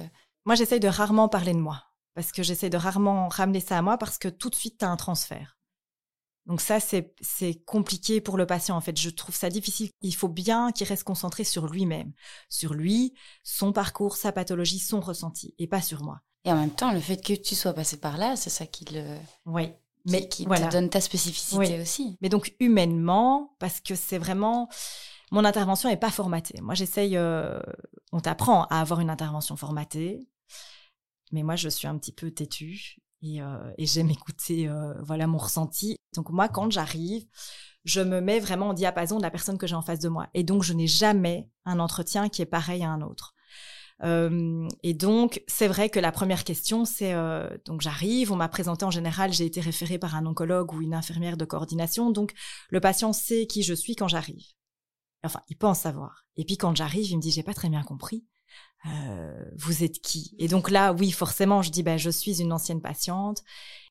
moi j'essaye de rarement parler de moi parce que j'essaie de rarement ramener ça à moi parce que tout de suite tu as un transfert. Donc ça c'est c'est compliqué pour le patient en fait, je trouve ça difficile. Il faut bien qu'il reste concentré sur lui-même, sur lui, son parcours, sa pathologie, son ressenti et pas sur moi. Et en même temps, le fait que tu sois passé par là, c'est ça qui le Oui mais qui, te donne ta spécificité aussi. Mais donc humainement, parce que c'est vraiment mon intervention est pas formatée. Moi, j'essaye. Euh, on t'apprend à avoir une intervention formatée, mais moi, je suis un petit peu têtue et, euh, et j'aime écouter, euh, voilà, mon ressenti. Donc moi, quand j'arrive, je me mets vraiment en diapason de la personne que j'ai en face de moi, et donc je n'ai jamais un entretien qui est pareil à un autre. Et donc, c'est vrai que la première question, c'est euh, donc j'arrive, on m'a présenté en général, j'ai été référée par un oncologue ou une infirmière de coordination, donc le patient sait qui je suis quand j'arrive. Enfin, il pense savoir. Et puis quand j'arrive, il me dit j'ai pas très bien compris. Euh, vous êtes qui? Et donc là, oui, forcément, je dis ben je suis une ancienne patiente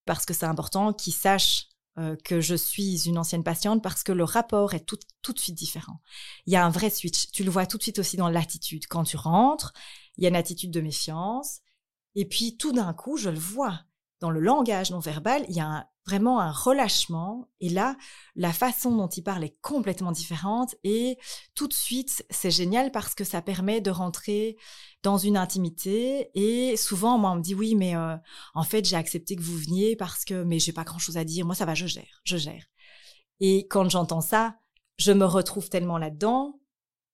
parce que c'est important qu'il sache euh, que je suis une ancienne patiente parce que le rapport est tout, tout de suite différent. Il y a un vrai switch. Tu le vois tout de suite aussi dans l'attitude. Quand tu rentres, il y a une attitude de méfiance. Et puis tout d'un coup, je le vois dans le langage non verbal, il y a vraiment un relâchement. Et là, la façon dont il parle est complètement différente. Et tout de suite, c'est génial parce que ça permet de rentrer dans une intimité. Et souvent, moi, on me dit oui, mais euh, en fait, j'ai accepté que vous veniez parce que, mais j'ai pas grand chose à dire. Moi, ça va, je gère, je gère. Et quand j'entends ça, je me retrouve tellement là-dedans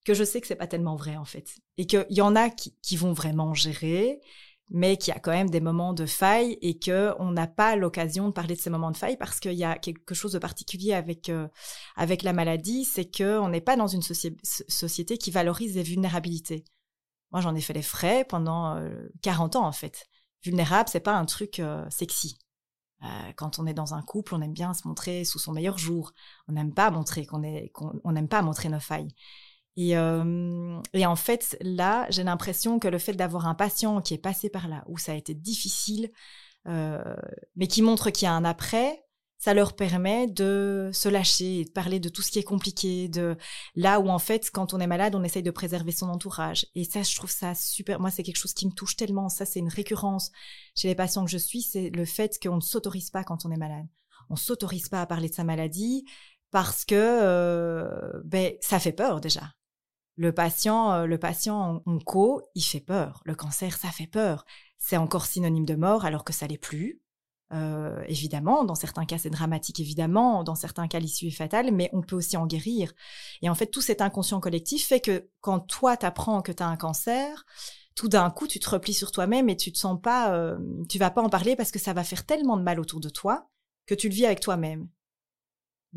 que je sais que c'est pas tellement vrai en fait, et qu'il y en a qui, qui vont vraiment gérer, mais qu'il y a quand même des moments de faille et que on n'a pas l'occasion de parler de ces moments de faille parce qu'il y a quelque chose de particulier avec euh, avec la maladie, c'est que on n'est pas dans une société qui valorise les vulnérabilités. Moi, j'en ai fait les frais pendant 40 euh, ans en fait. Vulnérable, c'est pas un truc euh, sexy. quand on est dans un couple, on aime bien se montrer sous son meilleur jour. On n'aime pas montrer qu'on est, n'aime pas montrer nos failles. Et, euh, et, en fait, là, j'ai l'impression que le fait d'avoir un patient qui est passé par là, où ça a été difficile, euh, mais qui montre qu'il y a un après, ça leur permet de se lâcher et de parler de tout ce qui est compliqué, de là où en fait, quand on est malade, on essaye de préserver son entourage. Et ça, je trouve ça super. Moi, c'est quelque chose qui me touche tellement. Ça, c'est une récurrence chez les patients que je suis, c'est le fait qu'on ne s'autorise pas quand on est malade. On s'autorise pas à parler de sa maladie parce que euh, ben ça fait peur déjà le patient, euh, le patient onco, il fait peur. Le cancer, ça fait peur. C'est encore synonyme de mort alors que ça l'est plus. Euh, évidemment, dans certains cas, c'est dramatique, évidemment. Dans certains cas, l'issue est fatale, mais on peut aussi en guérir. Et en fait, tout cet inconscient collectif fait que quand toi, t'apprends que tu as un cancer, tout d'un coup, tu te replies sur toi-même et tu te sens pas, euh, tu vas pas en parler parce que ça va faire tellement de mal autour de toi que tu le vis avec toi-même.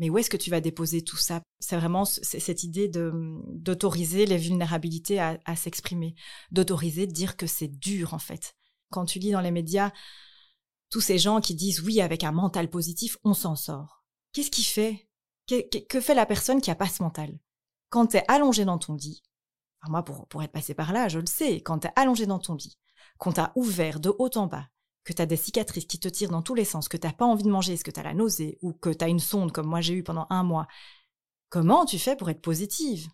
Mais où est-ce que tu vas déposer tout ça? C'est vraiment cette idée d'autoriser les vulnérabilités à, s'exprimer, d'autoriser de dire que c'est dur en fait. Quand tu lis dans les médias tous ces gens qui disent oui avec un mental positif, on s'en sort. Qu'est-ce qui fait? Que, fait la personne qui a pas ce mental? Quand tu es allongé dans ton lit, moi pour, pour être passé par là, je le sais, quand tu es allongé dans ton lit, qu'on t'a ouvert de haut en bas, que tu as des cicatrices qui te tirent dans tous les sens, que tu n'as pas envie de manger, est-ce que tu as la nausée, ou que tu as une sonde comme moi j'ai eu pendant un mois, comment tu fais pour être positive?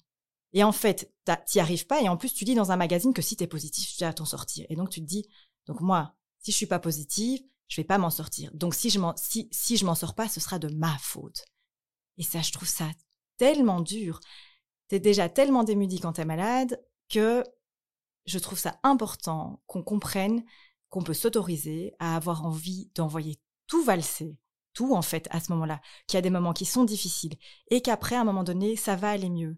Et en fait, tu n'y arrives pas, et en plus tu lis dans un magazine que si tu es positif, tu vas t'en sortir. Et donc tu te dis, donc moi, si je suis pas positive, je vais pas m'en sortir. Donc si je m'en si, si m'en sors pas, ce sera de ma faute. Et ça, je trouve ça tellement dur. T'es déjà tellement démuni quand tu es malade que je trouve ça important qu'on comprenne qu'on peut s'autoriser à avoir envie d'envoyer tout valser, tout en fait à ce moment-là, qu'il y a des moments qui sont difficiles et qu'après, à un moment donné, ça va aller mieux.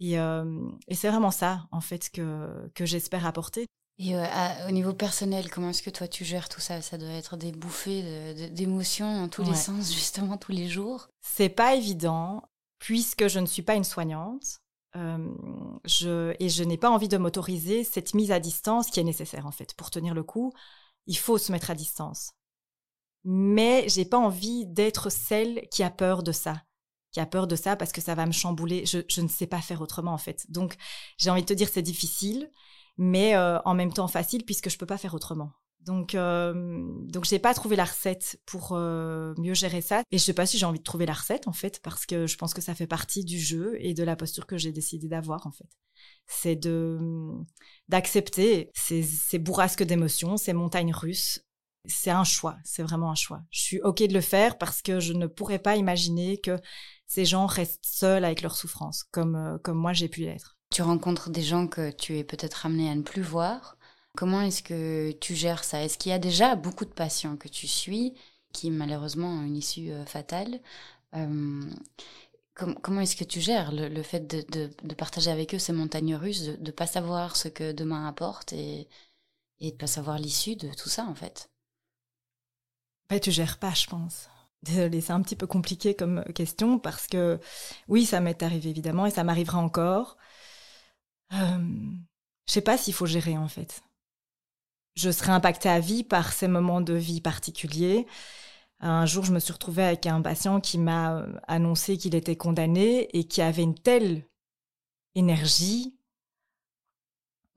Et, euh, c'est vraiment ça, en fait, que, que j'espère apporter. Et euh, au niveau personnel, comment est-ce que toi tu gères tout ça? Ça doit être des bouffées d'émotions dans tous les sens, justement, tous les jours. C'est pas évident, puisque je ne suis pas une soignante. Euh, et je n'ai pas envie de m'autoriser cette mise à distance qui est nécessaire en fait pour tenir le coup. Il faut se mettre à distance, mais j'ai pas envie d'être celle qui a peur de ça, qui a peur de ça parce que ça va me chambouler. Je, je ne sais pas faire autrement en fait. Donc j'ai envie de te dire c'est difficile, mais euh, en même temps facile puisque je peux pas faire autrement. Donc, euh, donc j'ai pas trouvé la recette pour euh, mieux gérer ça. Et je sais pas si j'ai envie de trouver la recette en fait, parce que je pense que ça fait partie du jeu et de la posture que j'ai décidé d'avoir en fait. C'est de d'accepter ces, ces bourrasques d'émotions, ces montagnes russes. C'est un choix, c'est vraiment un choix. Je suis ok de le faire parce que je ne pourrais pas imaginer que ces gens restent seuls avec leur souffrance, comme euh, comme moi j'ai pu l'être. Tu rencontres des gens que tu es peut-être amené à ne plus voir Comment est-ce que tu gères ça? Est-ce qu'il y a déjà beaucoup de patients que tu suis qui malheureusement ont une issue euh, fatale? Euh, Comment est-ce que tu gères le, fait de, partager avec eux ces montagnes russes, de ne pas savoir ce que demain apporte et, de pas savoir l'issue de tout ça en fait? Bah, Tu gères pas, je pense. Désolée, c'est un petit peu compliqué comme question parce que oui, ça m'est arrivé évidemment et ça m'arrivera encore. Euh, je sais pas s'il faut gérer en fait je serais impactée à vie par ces moments de vie particuliers. Un jour, je me suis retrouvée avec un patient qui m'a euh, annoncé qu'il était condamné et qui avait une telle énergie.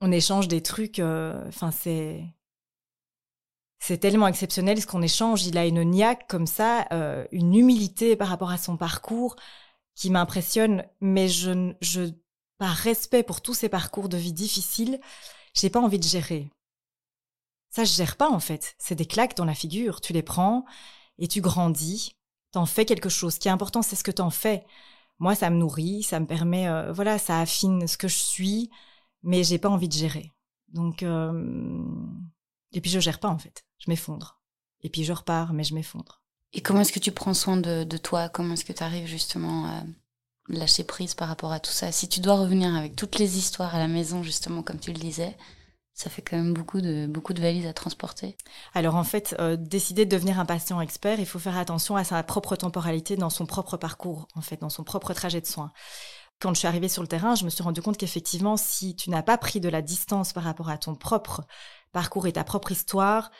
On échange des trucs. euh, Enfin, c'est c'est tellement exceptionnel ce qu'on échange. Il a une niaque comme ça, euh, une humilité par rapport à son parcours qui m'impressionne. Mais je, je, par respect pour tous ces parcours de vie difficiles, j'ai pas envie de gérer. Ça, je gère pas en fait. C'est des claques dans la figure. Tu les prends et tu grandis. T'en fais quelque chose. Ce qui est important, c'est ce que t'en fais. Moi, ça me nourrit, ça me permet, euh, voilà, ça affine ce que je suis, mais j'ai pas envie de gérer. Donc, euh, et puis je gère pas en fait. Je m'effondre. Et puis je repars, mais je m'effondre. Et comment est-ce que tu prends soin de, de toi? Comment est-ce que tu arrives justement à lâcher prise par rapport à tout ça? Si tu dois revenir avec toutes les histoires à la maison, justement, comme tu le disais, ça fait quand même beaucoup de, beaucoup de valises à transporter. Alors en fait, euh, décider de devenir un patient expert, il faut faire attention à sa propre temporalité dans son propre parcours, en fait, dans son propre trajet de soins. Quand je suis arrivée sur le terrain, je me suis rendu compte qu'effectivement, si tu n'as pas pris de la distance par rapport à ton propre parcours et ta propre histoire,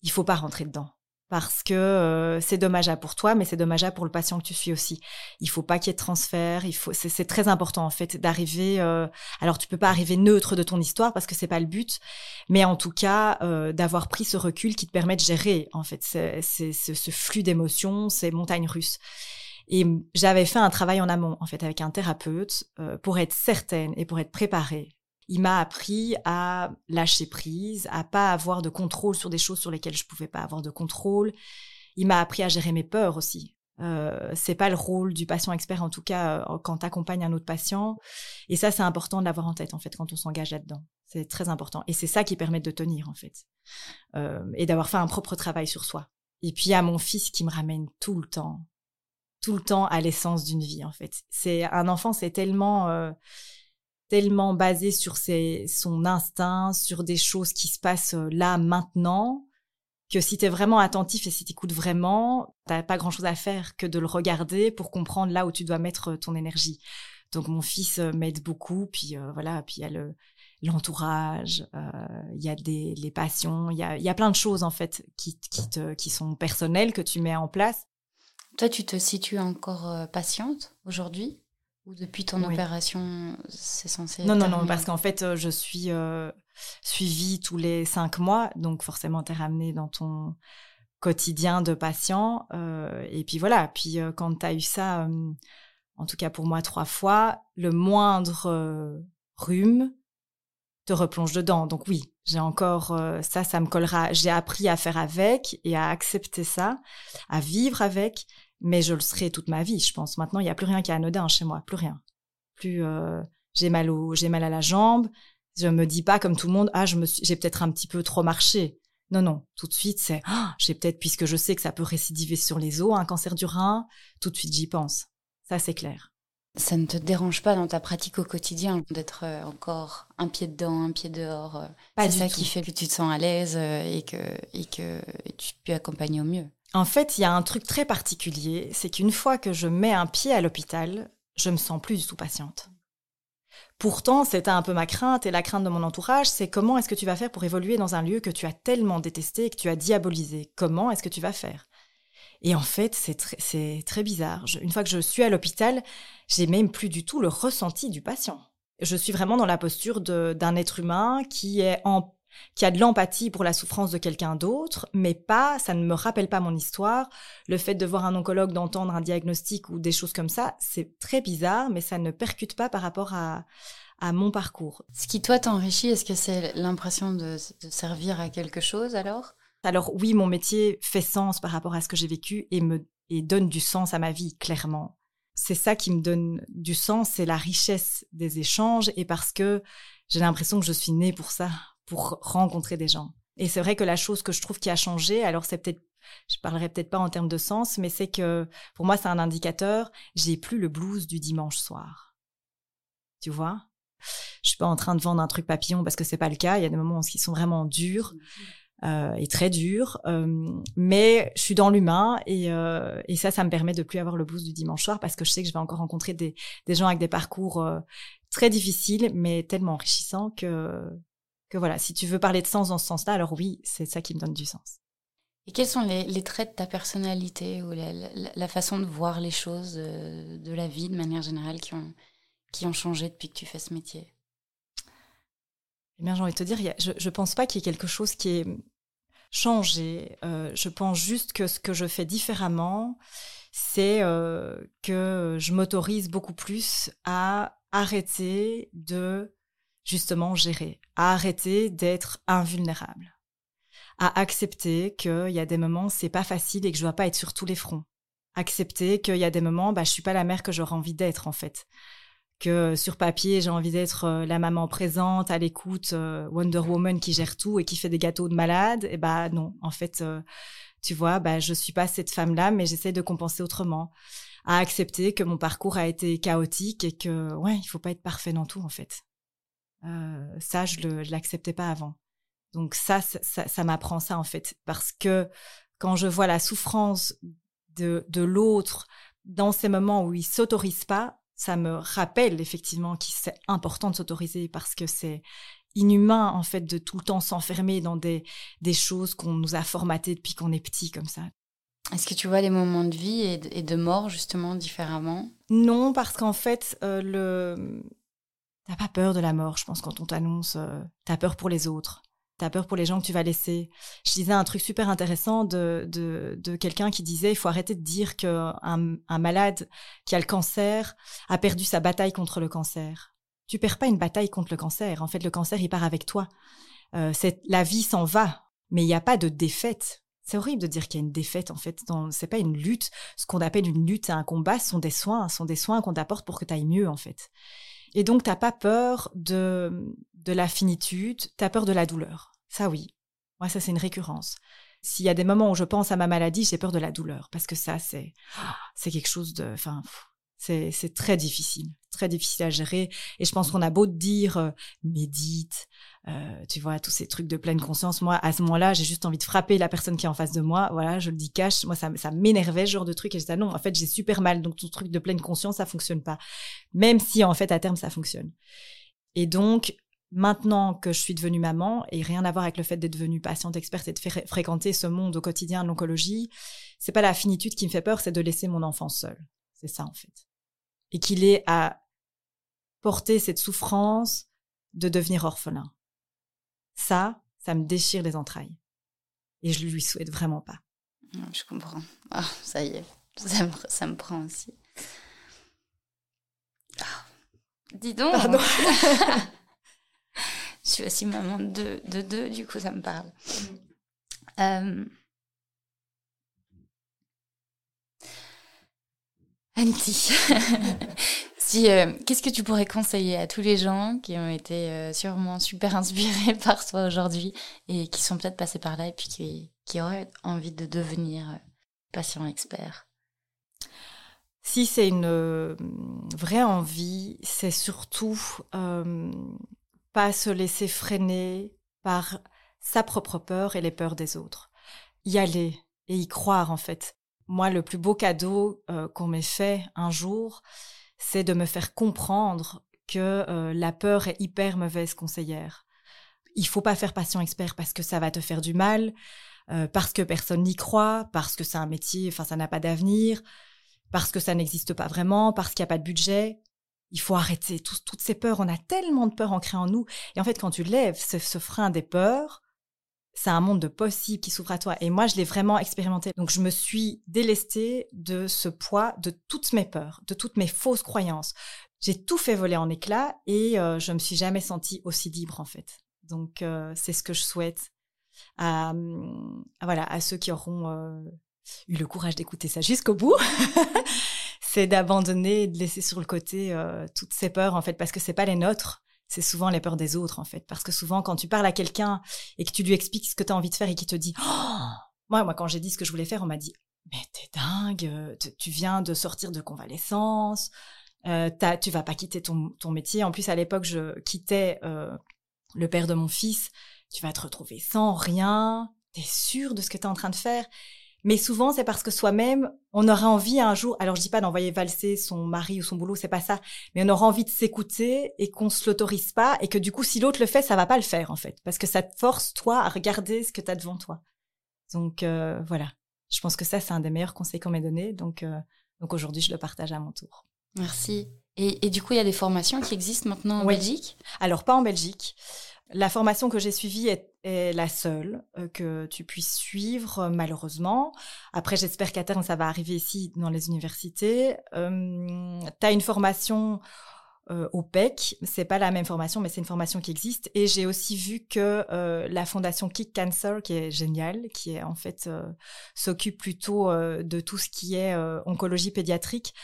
il faut pas rentrer dedans. Parce que euh, c'est dommageable pour toi, mais c'est dommageable pour le patient que tu suis aussi. Il faut pas qu'il y ait de transfert. Il faut, c'est, très important en fait d'arriver. euh, alors tu peux pas arriver neutre de ton histoire parce que c'est pas le but, mais en tout cas euh, d'avoir pris ce recul qui te permet de gérer en fait c'est, c'est, ce, ce flux d'émotions, ces montagnes russes. Et j'avais fait un travail en amont en fait avec un thérapeute euh, pour être certaine et pour être préparée il m'a appris à lâcher prise, à pas avoir de contrôle sur des choses sur lesquelles je pouvais pas avoir de contrôle. Il m'a appris à gérer mes peurs aussi. Euh, c'est pas le rôle du patient expert en tout cas euh, quand t'accompagnes un autre patient. Et ça c'est important de l'avoir en tête en fait quand on s'engage là-dedans. C'est très important et c'est ça qui permet de tenir en fait euh, et d'avoir fait un propre travail sur soi. Et puis à mon fils qui me ramène tout le temps, tout le temps à l'essence d'une vie en fait. C'est un enfant c'est tellement euh, tellement basé sur son instinct, sur des choses qui se passent euh, là, maintenant, que si tu es vraiment attentif et si tu écoutes vraiment, t'as pas grand chose à faire que de le regarder pour comprendre là où tu dois mettre euh, ton énergie. Donc mon fils euh, m'aide beaucoup, puis voilà, puis il y a le l'entourage, il y a des les passions, il y a, y a plein de choses en fait qui, qui, te, qui sont personnelles que tu mets en place. Toi, tu te situes encore patiente aujourd'hui? Ou depuis ton Oui. opération, c'est censé Non, non, non, parce qu'en fait, euh, je suis euh, suivie tous les cinq mois, donc forcément, tu es ramené dans ton quotidien de patient. euh, et puis voilà, puis euh, quand tu as eu ça, euh, en tout cas pour moi, trois fois, le moindre rhume te replonge dedans. Donc oui, j'ai encore ça, ça me collera. J'ai appris à faire avec et à accepter ça, à vivre avec, mais je le serai toute ma vie, je pense. Maintenant, il n'y a plus rien qui est anodin chez moi, plus rien. Plus euh, j'ai mal au, j'ai mal à la jambe. Je me dis pas comme tout le monde, ah, je me suis, j'ai peut-être un petit peu trop marché. Non, non, tout de suite, c'est, ah, j'ai peut-être, puisque je sais que ça peut récidiver sur les os, un cancer du rein, tout de suite, j'y pense. Ça, c'est clair. Ça ne te dérange pas dans ta pratique au quotidien d'être euh, encore un pied dedans, un pied dehors euh, Pas C'est du ça tout. qui fait que tu te sens à l'aise et que, et que tu peux accompagner au mieux. En fait, il y a un truc très particulier, c'est qu'une fois que je mets un pied à l'hôpital, je me sens plus du tout patiente. Pourtant, c'était un peu ma crainte et la crainte de mon entourage, c'est comment est-ce que tu vas faire pour évoluer dans un lieu que tu as tellement détesté et que tu as diabolisé? Comment est-ce que tu vas faire? Et en fait, c'est très, bizarre. Une fois que je suis à l'hôpital, j'ai même plus du tout le ressenti du patient. Je suis vraiment dans la posture d'un être humain qui est en qui a de l'empathie pour la souffrance de quelqu'un d'autre, mais pas, ça ne me rappelle pas mon histoire. Le fait de voir un oncologue, d'entendre un diagnostic ou des choses comme ça, c'est très bizarre, mais ça ne percute pas par rapport à, à mon parcours. Ce qui, toi, t'enrichit, est-ce que c'est l'impression de, de servir à quelque chose alors? Alors oui, mon métier fait sens par rapport à ce que j'ai vécu et me et donne du sens à ma vie, clairement. C'est ça qui me donne du sens, c'est la richesse des échanges et parce que j'ai l'impression que je suis née pour ça, pour rencontrer des gens. Et c'est vrai que la chose que je trouve qui a changé, alors c'est peut-être, je parlerai peut-être pas en termes de sens, mais c'est que pour moi c'est un indicateur, j'ai plus le blues du dimanche soir. Tu vois? Je suis pas en train de vendre un truc papillon parce que c'est pas le cas. Il y a des moments qui sont vraiment durs euh, et très durs, euh, mais je suis dans l'humain et, euh, et ça, ça me permet de plus avoir le blues du dimanche soir parce que je sais que je vais encore rencontrer des, des gens avec des parcours euh, très difficiles, mais tellement enrichissants que que voilà, si tu veux parler de sens dans ce sens-là, alors oui, c'est ça qui me donne du sens. Et quels sont les, les traits de ta personnalité ou la, la- la façon de voir les choses, euh, de la vie de manière générale, qui ont, qui ont changé depuis que tu fais ce métier? Eh bien, j'ai envie de te dire, je ne pense pas qu'il y ait quelque chose qui ait changé. Euh, je pense juste que ce que je fais différemment, c'est euh, que je m'autorise beaucoup plus à arrêter de justement gérer, à arrêter d'être invulnérable, à accepter qu'il y a des moments c'est pas facile et que je dois pas être sur tous les fronts, accepter qu'il y a des moments bah je suis pas la mère que j'aurais envie d'être en fait, que sur papier j'ai envie d'être euh, la maman présente à l'écoute euh, Wonder Woman qui gère tout et qui fait des gâteaux de malade et bah non. En fait euh, tu vois bah je suis pas cette femme là mais j'essaie de compenser autrement. À accepter que mon parcours a été chaotique et que ouais il faut pas être parfait dans tout en fait euh, ça, je ne l'acceptais pas avant. Donc ça, ça, ça m'apprend ça en fait, parce que quand je vois la souffrance de, de l'autre dans ces moments où il s'autorise pas, ça me rappelle effectivement qu'il c'est important de s'autoriser parce que c'est inhumain en fait de tout le temps s'enfermer dans des, des choses qu'on nous a formatées depuis qu'on est petit comme ça. Est-ce que tu vois les moments de vie et de, et de mort justement différemment? Non, parce qu'en fait, euh, le, T'as pas peur de la mort, je pense, quand on t'annonce. Euh, t'as peur pour les autres. T'as peur pour les gens que tu vas laisser. Je disais un truc super intéressant de, de, de quelqu'un qui disait il faut arrêter de dire qu'un un malade qui a le cancer a perdu sa bataille contre le cancer. Tu perds pas une bataille contre le cancer. En fait, le cancer, il part avec toi. Euh, la vie s'en va, mais il n'y a pas de défaite. C'est horrible de dire qu'il y a une défaite en fait. C'est pas une lutte. Ce qu'on appelle une lutte, c'est un combat. Ce sont des soins, ce sont des soins qu'on t'apporte pour que tu ailles mieux en fait. Et donc, t'as pas peur de, de la finitude, t'as peur de la douleur. Ça, oui. Moi, ça, c'est une récurrence. S'il y a des moments où je pense à ma maladie, j'ai peur de la douleur. Parce que ça, c'est, c'est quelque chose de, enfin, c'est, c'est très difficile, très difficile à gérer. Et je pense qu'on a beau dire euh, médite, euh, tu vois, tous ces trucs de pleine conscience. Moi, à ce moment-là, j'ai juste envie de frapper la personne qui est en face de moi. Voilà, je le dis cash. Moi, ça, ça m'énervait ce genre de truc. Et je disais, ah non, en fait, j'ai super mal. Donc, ton truc de pleine conscience, ça fonctionne pas. Même si, en fait, à terme, ça fonctionne. Et donc, maintenant que je suis devenue maman, et rien à voir avec le fait d'être devenue patiente experte et de fréquenter ce monde au quotidien de l'oncologie, c'est pas la finitude qui me fait peur, c'est de laisser mon enfant seul. C'est ça, en fait et qu'il ait à porter cette souffrance de devenir orphelin. Ça, ça me déchire les entrailles. Et je lui souhaite vraiment pas. Je comprends. Ah, ça y est, ça me, ça me prend aussi. Ah, dis donc. je suis aussi maman de, de deux, du coup, ça me parle. Euh, Anti, euh, qu'est-ce que tu pourrais conseiller à tous les gens qui ont été euh, sûrement super inspirés par toi aujourd'hui et qui sont peut-être passés par là et puis qui, auraient envie de devenir euh, patient expert Si c'est une vraie envie, c'est surtout pas se laisser freiner par sa propre peur et les peurs des autres. Y aller et y croire en fait moi, le plus beau cadeau qu'on m'ait fait un jour, c'est de me faire comprendre que euh, la peur est hyper mauvaise conseillère. Il faut pas faire patient expert parce que ça va te faire du mal, euh, parce que personne n'y croit, parce que c'est un métier, enfin ça n'a pas d'avenir, parce que ça n'existe pas vraiment, parce qu'il n'y a pas de budget. Il faut arrêter toutes ces peurs. On a tellement de peurs ancrées en nous. Et en fait, quand tu lèves ce frein des peurs, c'est un monde de possibles qui s'ouvre à toi. Et moi, je l'ai vraiment expérimenté. Donc, je me suis délestée de ce poids, de toutes mes peurs, de toutes mes fausses croyances. J'ai tout fait voler en éclats et euh, je me suis jamais sentie aussi libre, en fait. Donc, euh, c'est ce que je souhaite à, voilà, à ceux qui auront euh, eu le courage d'écouter ça jusqu'au bout. c'est d'abandonner, de laisser sur le côté toutes ces peurs, en fait, parce que c'est pas les nôtres c'est souvent les peurs des autres en fait. Parce que souvent quand tu parles à quelqu'un et que tu lui expliques ce que tu as envie de faire et qu'il te dit oh moi, moi quand j'ai dit ce que je voulais faire, on m'a dit mais t'es dingue, tu viens de sortir de convalescence, euh, tu vas pas quitter ton, ton métier. En plus à l'époque je quittais euh, le père de mon fils, tu vas te retrouver sans rien, t'es sûr de ce que tu es en train de faire? Mais souvent, c'est parce que soi-même, on aura envie un jour, alors je dis pas d'envoyer valser son mari ou son boulot, c'est pas ça, mais on aura envie de s'écouter et qu'on se l'autorise pas et que du coup, si l'autre le fait, ça va pas le faire en fait, parce que ça te force toi à regarder ce que tu as devant toi. Donc euh, voilà, je pense que ça c'est un des meilleurs conseils qu'on m'ait donné, donc euh, donc aujourd'hui je le partage à mon tour. Merci. Et, du coup, il y a des formations qui existent maintenant en Belgique? Alors, pas en Belgique. La formation que j'ai suivie est, la seule euh, que tu puisses suivre, malheureusement. Après, j'espère qu'à terme, ça va arriver ici dans les universités. Euh, tu as une formation euh, au PEC. C'est pas la même formation, mais c'est une formation qui existe. Et j'ai aussi vu que euh, la fondation Kick Cancer, qui est géniale, qui est en fait euh, s'occupe plutôt de tout ce qui est oncologie pédiatrique,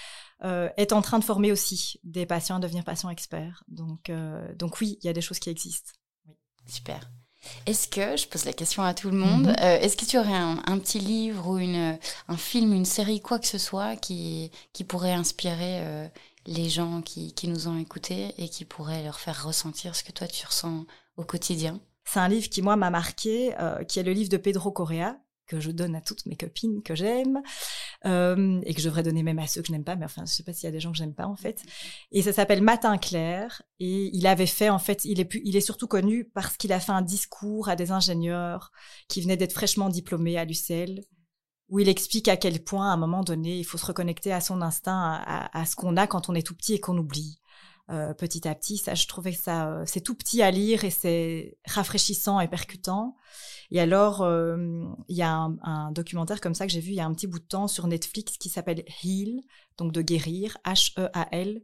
est en train de former aussi des patients à devenir patients experts. Donc, donc oui, il y a des choses qui existent. Super. Est-ce que, je pose la question à tout le monde, mm-hmm. est-ce que tu aurais un, un, petit livre ou une, un film, une série, quoi que ce soit, qui, qui pourrait inspirer les gens qui, nous ont écoutés et qui pourraient leur faire ressentir ce que toi tu ressens au quotidien? C'est un livre qui, moi, m'a marqué, euh, qui est le livre de Pedro Correa, que je donne à toutes mes copines que j'aime euh, et que je devrais donner même à ceux que je n'aime pas, mais enfin, je sais pas s'il y a des gens que j'aime pas en fait. Et ça s'appelle Matin clair et il avait fait en fait, il est, il est surtout connu parce qu'il a fait un discours à des ingénieurs qui venaient d'être fraîchement diplômés à l'UCL où il explique à quel point, à un moment donné, il faut se reconnecter à son instinct, à, ce qu'on a quand on est tout petit et qu'on oublie. Euh, petit à petit, ça, je trouvais que ça, euh, c'est tout petit à lire et c'est rafraîchissant et percutant. Et alors, euh, il y a un, un, documentaire comme ça que j'ai vu il y a un petit bout de temps sur Netflix qui s'appelle Heal, donc de guérir, H-E-A-L,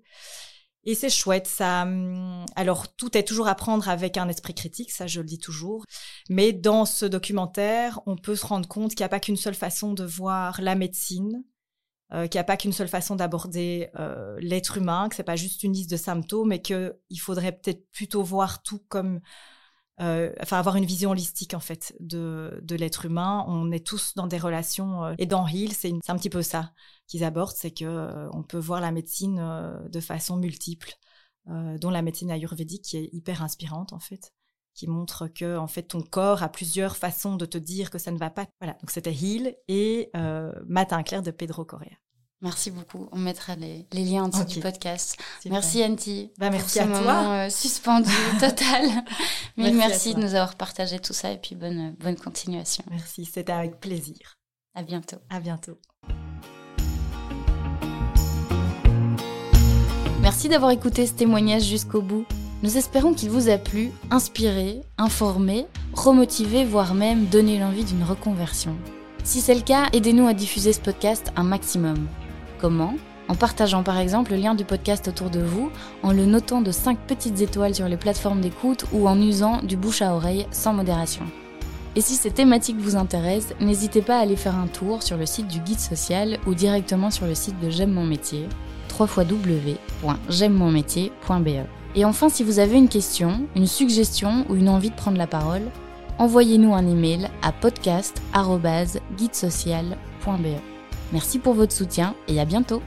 et c'est chouette, ça. Hum, alors, tout est toujours à prendre avec un esprit critique, ça je le dis toujours. Mais dans ce documentaire, on peut se rendre compte qu'il n'y a pas qu'une seule façon de voir la médecine, euh, qu'il n'y a pas qu'une seule façon d'aborder euh, l'être humain, que c'est pas juste une liste de symptômes, mais qu'il faudrait peut-être plutôt voir tout comme euh, enfin avoir une vision holistique en fait de, de l'être humain. On est tous dans des relations et dans Heal, c'est un petit peu ça qu'ils abordent, c'est que on peut voir la médecine de façon multiple, dont la médecine ayurvédique qui est hyper inspirante en fait, qui montre que en fait ton corps a plusieurs façons de te dire que ça ne va pas. Voilà, donc c'était Heal et Matin clair de Pedro Correa. Merci beaucoup. On mettra les, liens en dessous du podcast. Merci Anti. Bah, merci à toi. Euh, suspendu total. merci, merci de nous avoir partagé tout ça et puis bonne, bonne continuation. Merci, c'était avec plaisir. À bientôt. À bientôt. Merci d'avoir écouté ce témoignage jusqu'au bout. Nous espérons qu'il vous a plu, inspiré, informé, remotivé, voire même donné l'envie d'une reconversion. Si c'est le cas, aidez-nous à diffuser ce podcast un maximum. Comment? En partageant par exemple le lien du podcast autour de vous, en le notant de 5 petites étoiles sur les plateformes d'écoute ou en usant du bouche à oreille sans modération. Et si ces thématiques vous intéressent, n'hésitez pas à aller faire un tour sur le site du guide social ou directement sur le site de J'aime mon métier, www.j'aime-mon-métier.be. Et enfin, si vous avez une question, une suggestion ou une envie de prendre la parole, envoyez-nous un email à podcast.guidesocial.be. Merci pour votre soutien et à bientôt